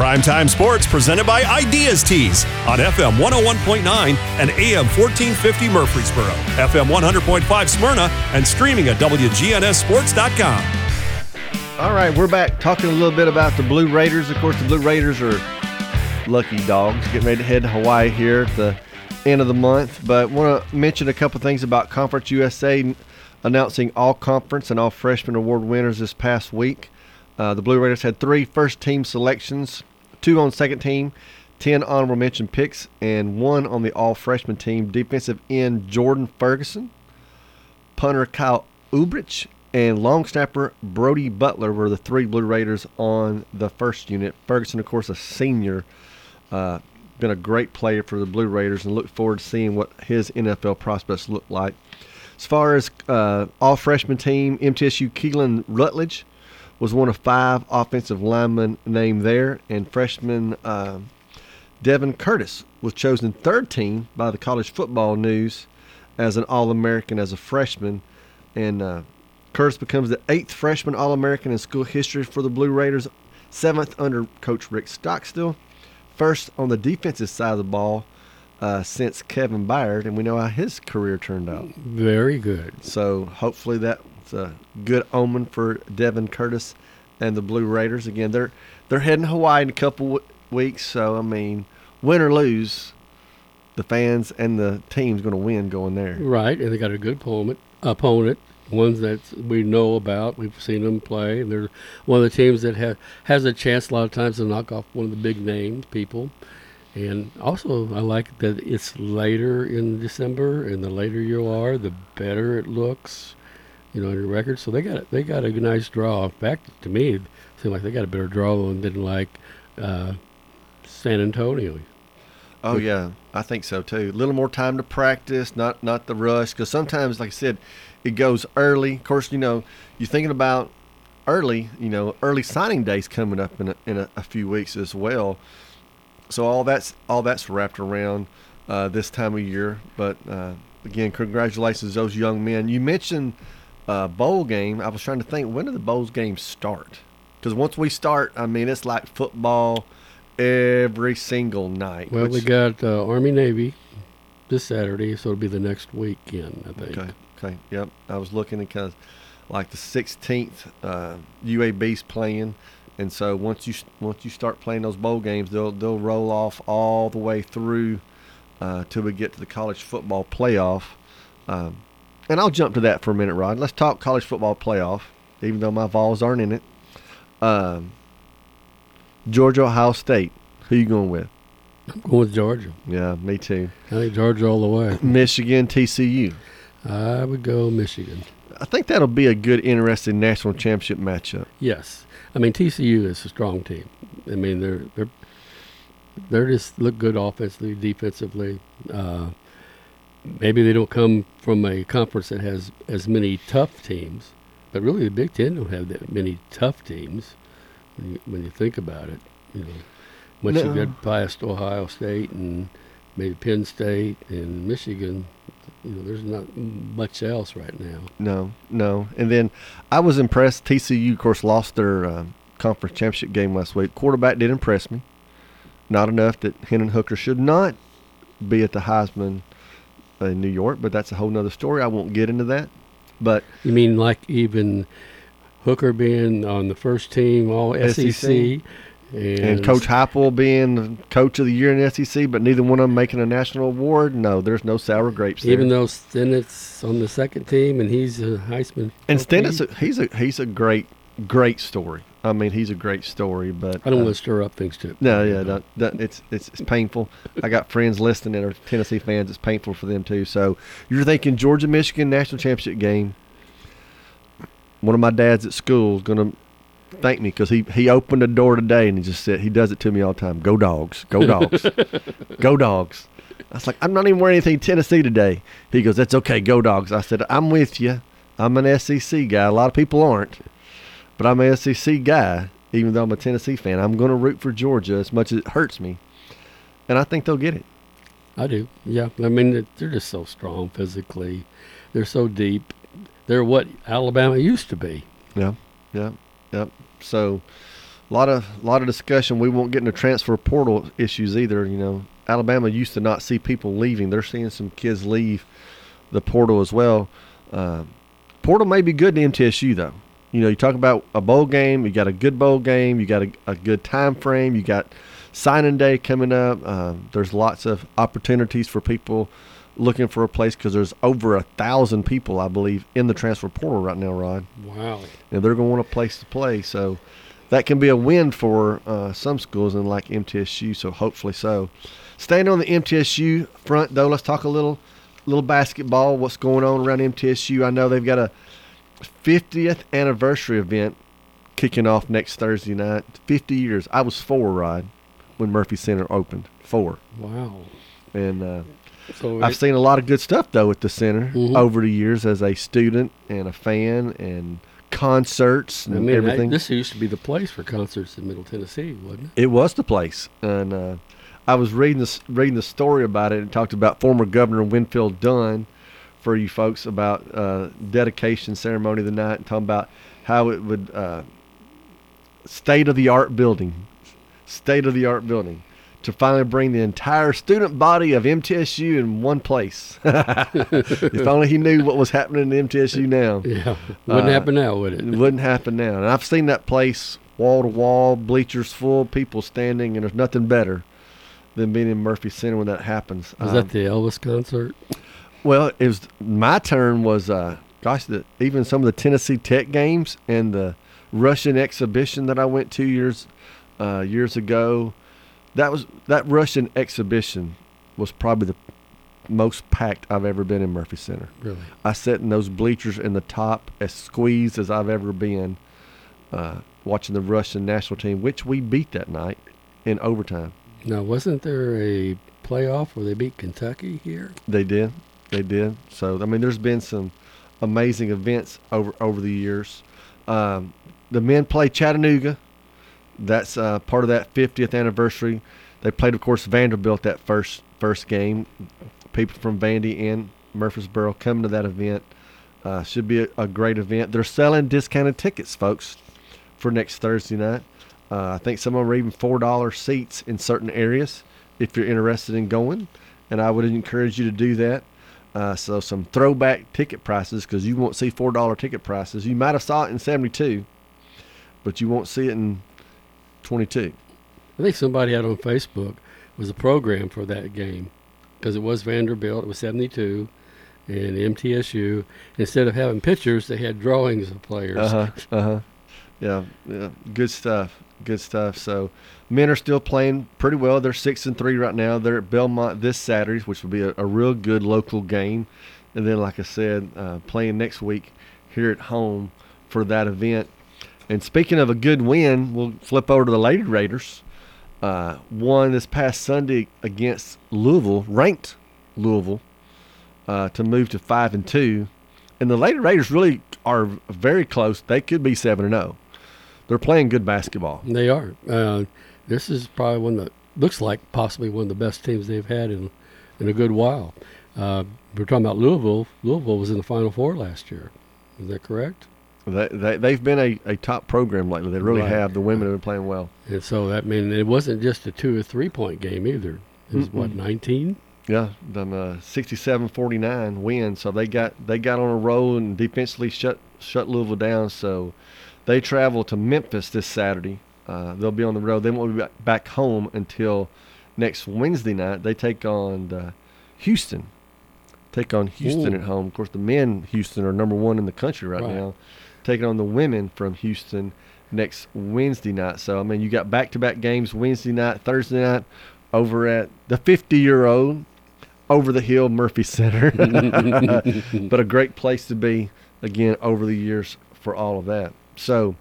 Primetime Sports presented by Ideas Tees on FM 101.9 and AM 1450 Murfreesboro, FM 100.5 Smyrna, and streaming at WGNSSports.com. All right, we're back talking a little bit about the Blue Raiders. Of course, the Blue Raiders are lucky dogs getting ready to head to Hawaii here at the end of the month. But want to mention a couple things about Conference USA announcing all conference and all freshman award winners this past week. Uh, the Blue Raiders had three first team selections, two on second team, 10 honorable mention picks, and one on the all freshman team. Defensive end Jordan Ferguson, punter Kyle Ulbrich, and long snapper Brody Butler were the three Blue Raiders on the first unit. Ferguson, of course, a senior, uh, been a great player for the Blue Raiders, and look forward to seeing what his NFL prospects look like. As far as uh, all freshman team, MTSU Keylan Rutledge was one of five offensive linemen named there, and freshman uh, Devin Curtis was chosen third team by the College Football News as an All American as a freshman, and uh, Curtis becomes the eighth freshman All American in school history for the Blue Raiders, seventh under Coach Rick Stockstill, first on the defensive side of the ball uh, since Kevin Byard, and we know how his career turned out. Very good. So hopefully that's a good omen for Devin Curtis and the Blue Raiders. Again, they're they're heading to Hawaii in a couple w- weeks, so I mean, win or lose, the fans and the team's going to win going there. Right, and they got a good opponent. Opponent, ones that we know about. We've seen them play. And they're one of the teams that ha- has a chance a lot of times to knock off one of the big names people. And also, I like that it's later in December, and the later you are, the better it looks. You know, in your record. So they got they got a nice draw. Fact, to me, it seemed like they got a better draw than did like uh, San Antonio. Oh yeah, I think so too. A little more time to practice, not not the rush. Because sometimes, like I said, it goes early. Of course, you know you're thinking about early. You know, early signing days coming up in a, in a, a few weeks as well. So all that's all that's wrapped around uh, this time of year. But uh, again, congratulations those young men. You mentioned uh, bowl game. I was trying to think when do the bowls games start? Because once we start, I mean it's like football every single night. Well, which- we got uh, Army Navy this Saturday, so it'll be the next weekend, I think. Okay. Okay. Yep. I was looking because, like the 16th, uh, UAB's playing, and so once you once you start playing those bowl games, they'll they'll roll off all the way through uh, till we get to the college football playoff. Um, and I'll jump to that for a minute, Rod. Let's talk college football playoff, even though my Vols aren't in it. Um, Georgia, Ohio State. Who you going with? I'm going with Georgia. Yeah, me too. I think Georgia all the way. Michigan, TCU. I would go Michigan. I think that'll be a good, interesting national championship matchup. Yes, I mean TCU is a strong team. I mean they're they're they're just look good offensively, defensively. Uh, maybe they don't come from a conference that has as many tough teams, but really the Big Ten don't have that many tough teams. When you, when you think about it, you know, once you get past Ohio State and maybe Penn State and Michigan, you know, there's not much else right now. No, no. And then I was impressed. TCU, of course, lost their um, conference championship game last week. Quarterback did impress me. Not enough that Hendon Hooker should not be at the Heisman in New York, but that's a whole nother story. I won't get into that. But You mean like even Hooker being on the first team, all SEC, SEC. and, and Coach Heupel being the coach of the year in SEC, but neither one of them making a national award. No, there's no sour grapes there. even though Stennett's on the second team and he's a Heisman. and Stennett's a, he's a he's a great great story. I mean, he's a great story, but I don't uh, want to stir up things too. No, yeah, don't, don't, it's, it's it's painful. I got friends listening that are Tennessee fans. It's painful for them too. So you're thinking Georgia Michigan national championship game. One of my dads at school is going to thank me because he he opened the door today and he just said he does it to me all the time. Go dogs, go dogs, go dogs. I was like, I'm not even wearing anything Tennessee today. He goes, That's okay, go dogs. I said, I'm with you. I'm an SEC guy. A lot of people aren't, but I'm an SEC guy. Even though I'm a Tennessee fan, I'm going to root for Georgia as much as it hurts me, and I think they'll get it. I do. Yeah, I mean they're just so strong physically. They're so deep. They're what Alabama used to be. Yeah, yeah, yeah. So, a lot of lot of discussion. We won't get into transfer portal issues either. You know, Alabama used to not see people leaving. They're seeing some kids leave the portal as well. Uh, portal may be good in MTSU though. You know, you talk about a bowl game. You got a good bowl game. You got a, a good time frame. You got signing day coming up. Uh, there's lots of opportunities for people looking for a place because there's over a thousand people, I believe, in the transfer portal right now, Rod. Wow. And they're going to want a place to play. So that can be a win for uh, some schools and like MTSU. So hopefully so. Staying on the MTSU front, though, let's talk a little little basketball. What's going on around MTSU? I know they've got a 50th anniversary event kicking off next Thursday night. 50 years. I was four, Rod, when Murphy Center opened. Four. Wow. And uh, So I've it- seen a lot of good stuff though at the center Mhm. over the years as a student and a fan and concerts and I mean, I- everything. this used to be the place for concerts in Middle Tennessee, wasn't it? It was the place, and uh, I was reading this reading the story about it. and talked about former Governor Winfield Dunn for you folks about uh, dedication ceremony of the night, and talking about how it would uh, state of the art building, state of the art building. To finally bring the entire student body of MTSU in one place. if only he knew what was happening in MTSU now. Yeah, wouldn't happen now, would it? It wouldn't happen now. And I've seen that place wall to wall, bleachers full, people standing, and there's nothing better than being in Murphy Center when that happens. Was Um, that the Elvis concert? Well, it was my turn was uh, gosh, the, even some of the Tennessee Tech games and the Russian exhibition that I went to years uh, years ago. That was that Russian exhibition was probably the most packed I've ever been in Murphy Center. Really? I sat in those bleachers in the top as squeezed as I've ever been, uh, watching the Russian national team, which we beat that night in overtime. Now, wasn't there a playoff where they beat Kentucky here? They did, they did. So I mean, there's been some amazing events over over the years. Um, the men play Chattanooga. That's uh, part of that 50th anniversary. They played, of course, Vanderbilt that first first game. People from Vandy and Murfreesboro coming to that event. Uh, should be a, a great event. They're selling discounted tickets, folks, for next Thursday night. Uh, I think some of them are even four dollar seats in certain areas if you're interested in going, and I would encourage you to do that. Uh, so some throwback ticket prices because you won't see four dollar ticket prices. You might have saw it in '72, but you won't see it in 22. I think somebody had on Facebook was a program for that game because it was Vanderbilt. It was 72 and MTSU. Instead of having pictures, they had drawings of players. Uh huh. Uh huh. Yeah. Yeah. Good stuff. Good stuff. So, men are still playing pretty well. They're six and three right now. They're at Belmont this Saturday, which will be a, a real good local game. And then, like I said, uh, playing next week here at home for that event. And speaking of a good win, we'll flip over to the Lady Raiders. Uh, won this past Sunday against Louisville, ranked Louisville, uh, to move to five and two. And the Lady Raiders really are very close. They could be seven and zero. They're playing good basketball. They are. Uh, this is probably one that looks like possibly one of the best teams they've had in in a good while. Uh, we're talking about Louisville. Louisville was in the Final Four last year. Is that correct? They, they they've been a, a top program lately. They really Right. have. The women have been playing well. And so that mean it wasn't just a two or three point game either. It was what Mm-mm. nineteen. Yeah, done uh, 67-49 win. So they got they got on a roll and defensively shut shut Louisville down. So they travel to Memphis this Saturday. Uh, they'll be on the road. They won't be back- home until next Wednesday night. They take on uh, Houston. Take on Houston Ooh. at home. Of course, the men Houston are number one in the country right, Right. now. Taking on the women from Houston next Wednesday night. So I mean, you got back-to-back games Wednesday night, Thursday night, over at the 50-year-old over the hill Murphy Center. but a great place to be again over the years for all of that. So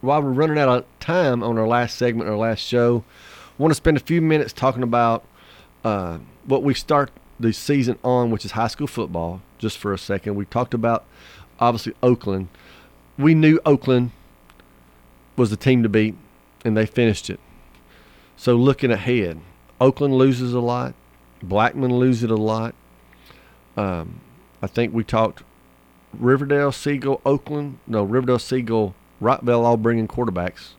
while we're running out of time on our last segment, our last show, I want to spend a few minutes talking about uh, what we start the season on, which is high school football. Just for a second, we talked about obviously Oakland. We knew Oakland was the team to beat, and they finished it. So looking ahead, Oakland loses a lot, Blackman loses a lot. Um, I think we talked Riverdale, Siegel, Oakland. No, Riverdale, Siegel, Rockvale all bringing quarterbacks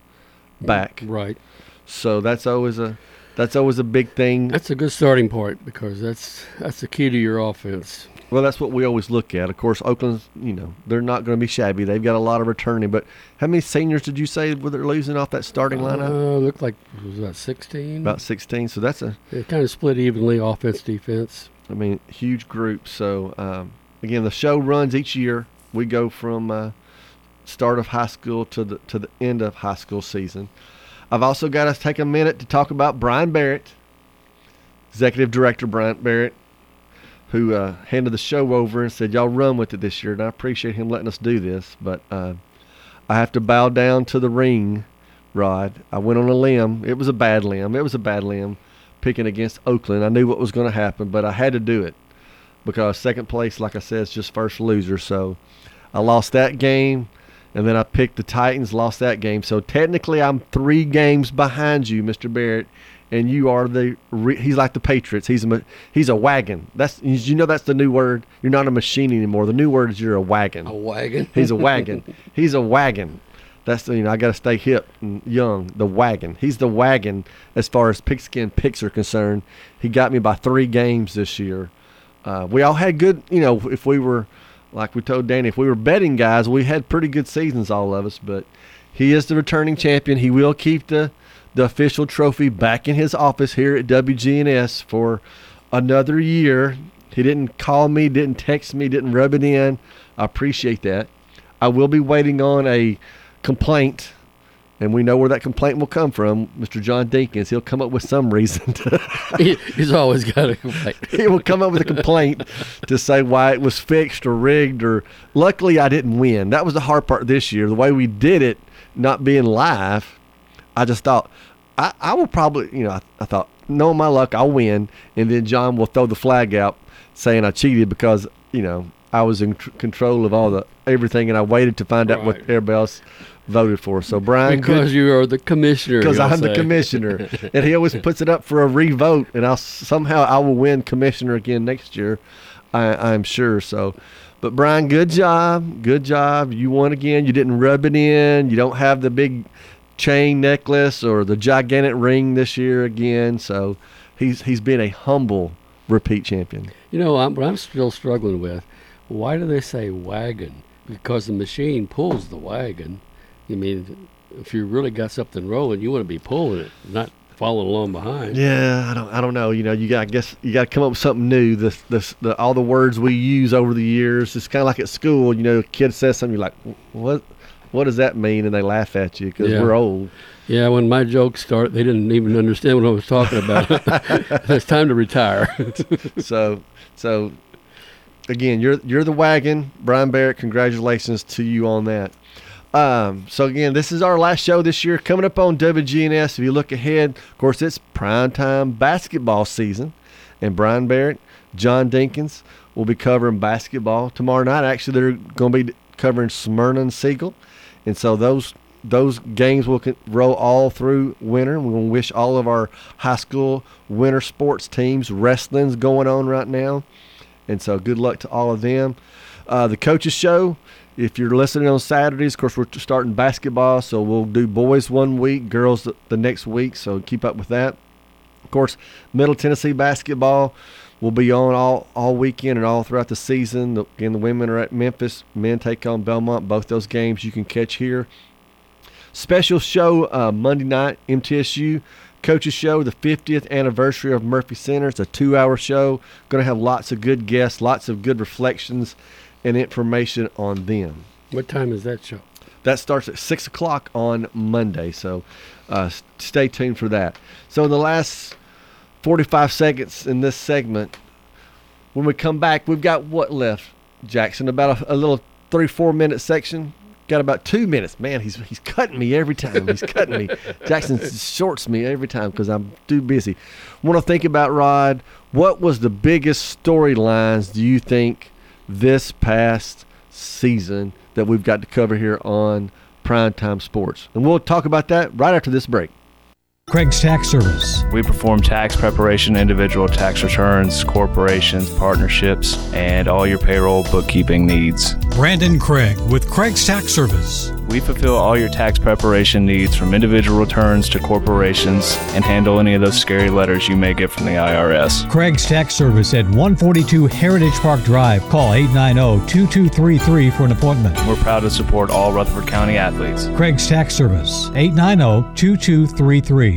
back. Right. So that's always a that's always a big thing. That's a good starting point because that's that's the key to your offense. Well, that's what we always look at. Of course, Oakland's, you know, they're not going to be shabby. They've got a lot of returning. But how many seniors did you say were they losing off that starting lineup? Uh, looked like it was about 16. About 16. So that's a. It kind of split evenly, offense, defense. I mean, huge group. So um, again, the show runs each year. We go from uh, start of high school to the to the end of high school season. I've also got to take a minute to talk about Brian Barrett, executive director Brian Barrett, who uh, handed the show over and said, "Y'all run with it this year." And I appreciate him letting us do this, but uh, I have to bow down to the ring, Rod. I went on a limb. It was a bad limb. It was a bad limb, picking against Oakland. I knew what was going to happen, but I had to do it because second place, like I said, is just first loser. So I lost that game. And then I picked the Titans, lost that game. So technically, I'm three games behind you, Mr. Barrett, and you are the. He's like the Patriots. He's a he's a wagon. That's you know that's the new word. You're not a machine anymore. The new word is you're a wagon. A wagon. He's a wagon. he's a wagon. That's the, you know I got to stay hip and young. The wagon. He's the wagon as far as pigskin picks are concerned. He got me by three games this year. Uh, we all had good. You know, if we were like we told Danny, if we were betting guys, we had pretty good seasons, all of us. But he is the returning champion. He will keep the the official trophy back in his office here at WGNS for another year. He didn't call me, didn't text me, didn't rub it in. I appreciate that. I will be waiting on a complaint and we know where that complaint will come from, Mr. John Dinkins. He'll come up with some reason to. he, he's always got a complaint. he will come up with a complaint to say why it was fixed or rigged. Or luckily, I didn't win. That was the hard part this year. The way we did it, not being live, I just thought I, I will probably, you know, I, I thought, knowing my luck, I'll win, and then John will throw the flag out saying I cheated because you know I was in tr- control of all the everything, and I waited to find right. out what everybody else voted for. So Brian, because good, you are the commissioner. Because I'm say. the commissioner, and he always puts it up for a revote, and I'll somehow I will win commissioner again next year. I, I'm sure. So, but Brian, good job, good job. You won again. You didn't rub it in. You don't have the big chain necklace or the gigantic ring this year again. So, he's he's been a humble repeat champion. You know, I'm, I'm still struggling with why do they say wagon? Because the machine pulls the wagon. I mean, if you really got something rolling, you want to be pulling it, not following along behind. Yeah, I don't, I don't know. You know, you got, I guess you got to come up with something new. This, this, the, all the words we use over the years. It's kind of like at school. You know, a kid says something, you're like, what, what does that mean? And they laugh at you because yeah. we're old. Yeah, when my jokes start, they didn't even understand what I was talking about. it's time to retire. so, so again, you're you're the wagon, Brian Barrett. Congratulations to you on that. Um, so again, this is our last show this year. Coming up on WGNS. If you look ahead, of course, it's prime time basketball season, and Brian Barrett, John Dinkins will be covering basketball tomorrow night. Actually, they're going to be covering Smyrna and Siegel, and so those those games will roll all through winter. We're going to wish all of our high school winter sports teams. Wrestling's going on right now, and so good luck to all of them. Uh, the coaches show if you're listening on Saturdays, of course, we're starting basketball, so we'll do boys one week, girls the, next week, so keep up with that. Of course, Middle Tennessee basketball will be on all, all weekend and all throughout the season. Again, the women are at Memphis, men take on Belmont. Both those games you can catch here. Special show uh, Monday night, MTSU Coaches Show, the 50th anniversary of Murphy Center. It's a two hour show. Going to have lots of good guests, lots of good reflections and information on them. What time is that show? That starts at 6 o'clock on Monday, so uh, stay tuned for that. So, in the last 45 seconds in this segment, when we come back, we've got what left, Jackson? About a, a little three, four minute section Got about two minutes. Man, he's he's cutting me every time. He's cutting me. Jackson shorts me every time because I'm too busy. Want to think about Rod? What was the biggest storylines do you think this past season that we've got to cover here on Primetime Sports? And we'll talk about that right after this break. Craig's Tax Service. We perform tax preparation, individual tax returns, corporations, partnerships, and all your payroll bookkeeping needs. Brandon Craig with Craig's Tax Service. We fulfill all your tax preparation needs from individual returns to corporations and handle any of those scary letters you may get from the IRS. Craig's Tax Service at 142 Heritage Park Drive. Call 890 2233 for an appointment. We're proud to support all Rutherford County athletes. Craig's Tax Service 890 2233.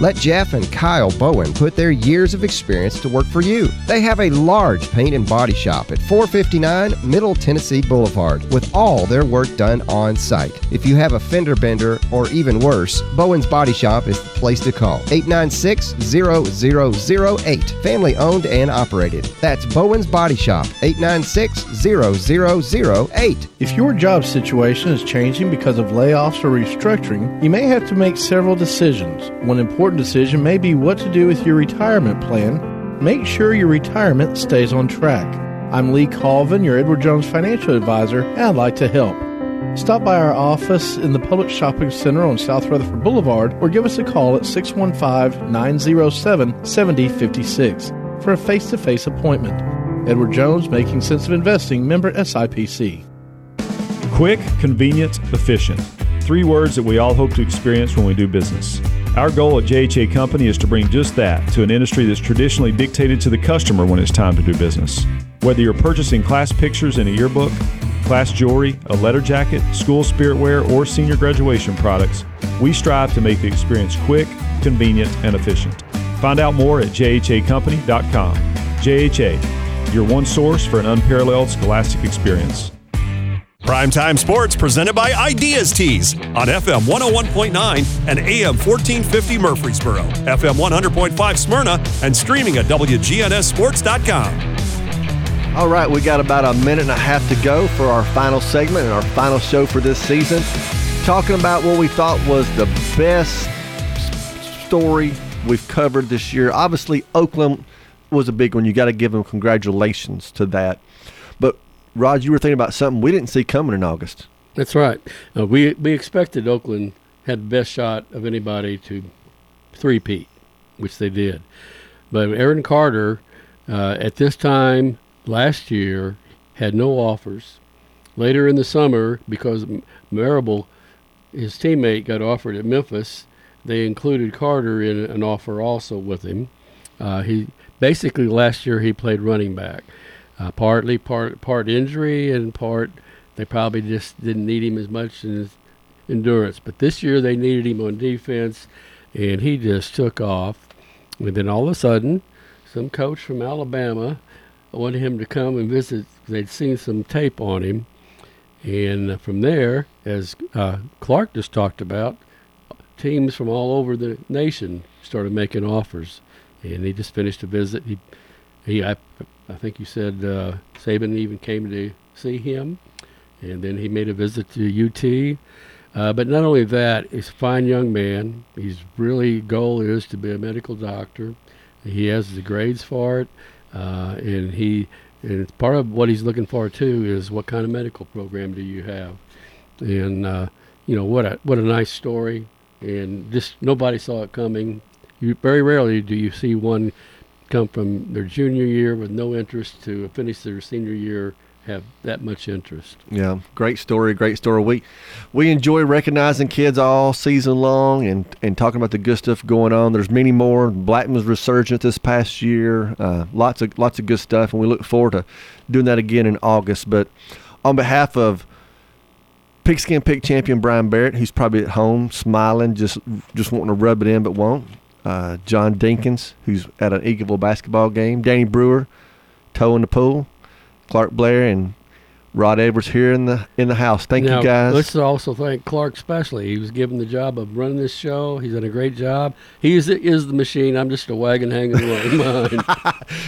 Let Jeff and Kyle Bowen put their years of experience to work for you. They have a large paint and body shop at 459 Middle Tennessee Boulevard with all their work done on site. If you have a fender bender or even worse, Bowen's Body Shop is the place to call. 896 0008. Family owned and operated. That's Bowen's Body Shop. 896 0008. If your job situation is changing because of layoffs or restructuring, you may have to make several decisions. One important decision may be what to do with your retirement plan. Make sure your retirement stays on track. I'm Lee Colvin, your Edward Jones financial advisor, and I'd like to help. Stop by our office in the Publix Shopping Center on South Rutherford Boulevard or give us a call at 615 907 7056 for a face to face appointment. Edward Jones, Making Sense of Investing, member SIPC. Quick, convenient, efficient. Three words that we all hope to experience when we do business. Our goal at JHA Company is to bring just that to an industry that's traditionally dictated to the customer when it's time to do business. Whether you're purchasing class pictures in a yearbook, class jewelry, a letter jacket, school spirit wear, or senior graduation products, we strive to make the experience quick, convenient, and efficient. Find out more at jhacompany.com. JHA, your one source for an unparalleled scholastic experience. Primetime Sports presented by Ideas Tees on FM 101.9 and AM 1450 Murfreesboro, FM 100.5 Smyrna, and streaming at WGNSSports.com. All right, we got about a minute and a half to go for our final segment and our final show for this season. Talking about what we thought was the best story we've covered this year. Obviously, Oakland was a big one. You got to give them congratulations to that. Rod, you were thinking about something we didn't see coming in August. That's right. Uh, we we expected Oakland had the best shot of anybody to three-peat, which they did. But Arion Carter, uh, at this time last year, had no offers. Later in the summer, because Marable, his teammate, got offered at Memphis, they included Carter in an offer also with him. Uh, he basically last year he played running back. Uh, partly part part injury and part they probably just didn't need him as much in his endurance. But this year they needed him on defense, and he just took off. And then all of a sudden, some coach from Alabama wanted him to come and visit. They'd seen some tape on him, and from there, as uh, Clark just talked about, teams from all over the nation started making offers, and he just finished a visit. He, he, I, I think you said uh, Saban even came to see him, and then he made a visit to UT. Uh, but not only that, he's a fine young man. His really goal is to be a medical doctor. He has the grades for it. uh, and he and part of what he's looking for too is what kind of medical program do you have, and uh, you know what a what a nice story, and just nobody saw it coming. You very rarely do you see one come from their junior year with no interest to finish their senior year have that much interest. Yeah, great story, great story. We we enjoy recognizing kids all season long and, and talking about the good stuff going on. There's many more. Blackman's resurgent this past year. Uh, lots of lots of good stuff, and we look forward to doing that again in August. But on behalf of Pigskin Pick champion Brian Barrett, who's probably at home smiling, just just wanting to rub it in but won't. Uh, John Dinkins, who's at an Eagleville basketball game. Danny Brewer, toe in the pool. Clark Blair and Rod Edwards here in the in the house. Thank now, you guys. Let's also thank Clark especially. He was given the job of running this show. He's done a great job. He is, is the machine. I'm just a wagon hanging behind.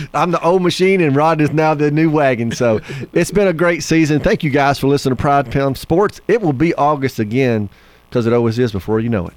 I'm the old machine, and Rod is now the new wagon. So it's been a great season. Thank you guys for listening to Pride Time Sports. It will be August again because it always is before you know it.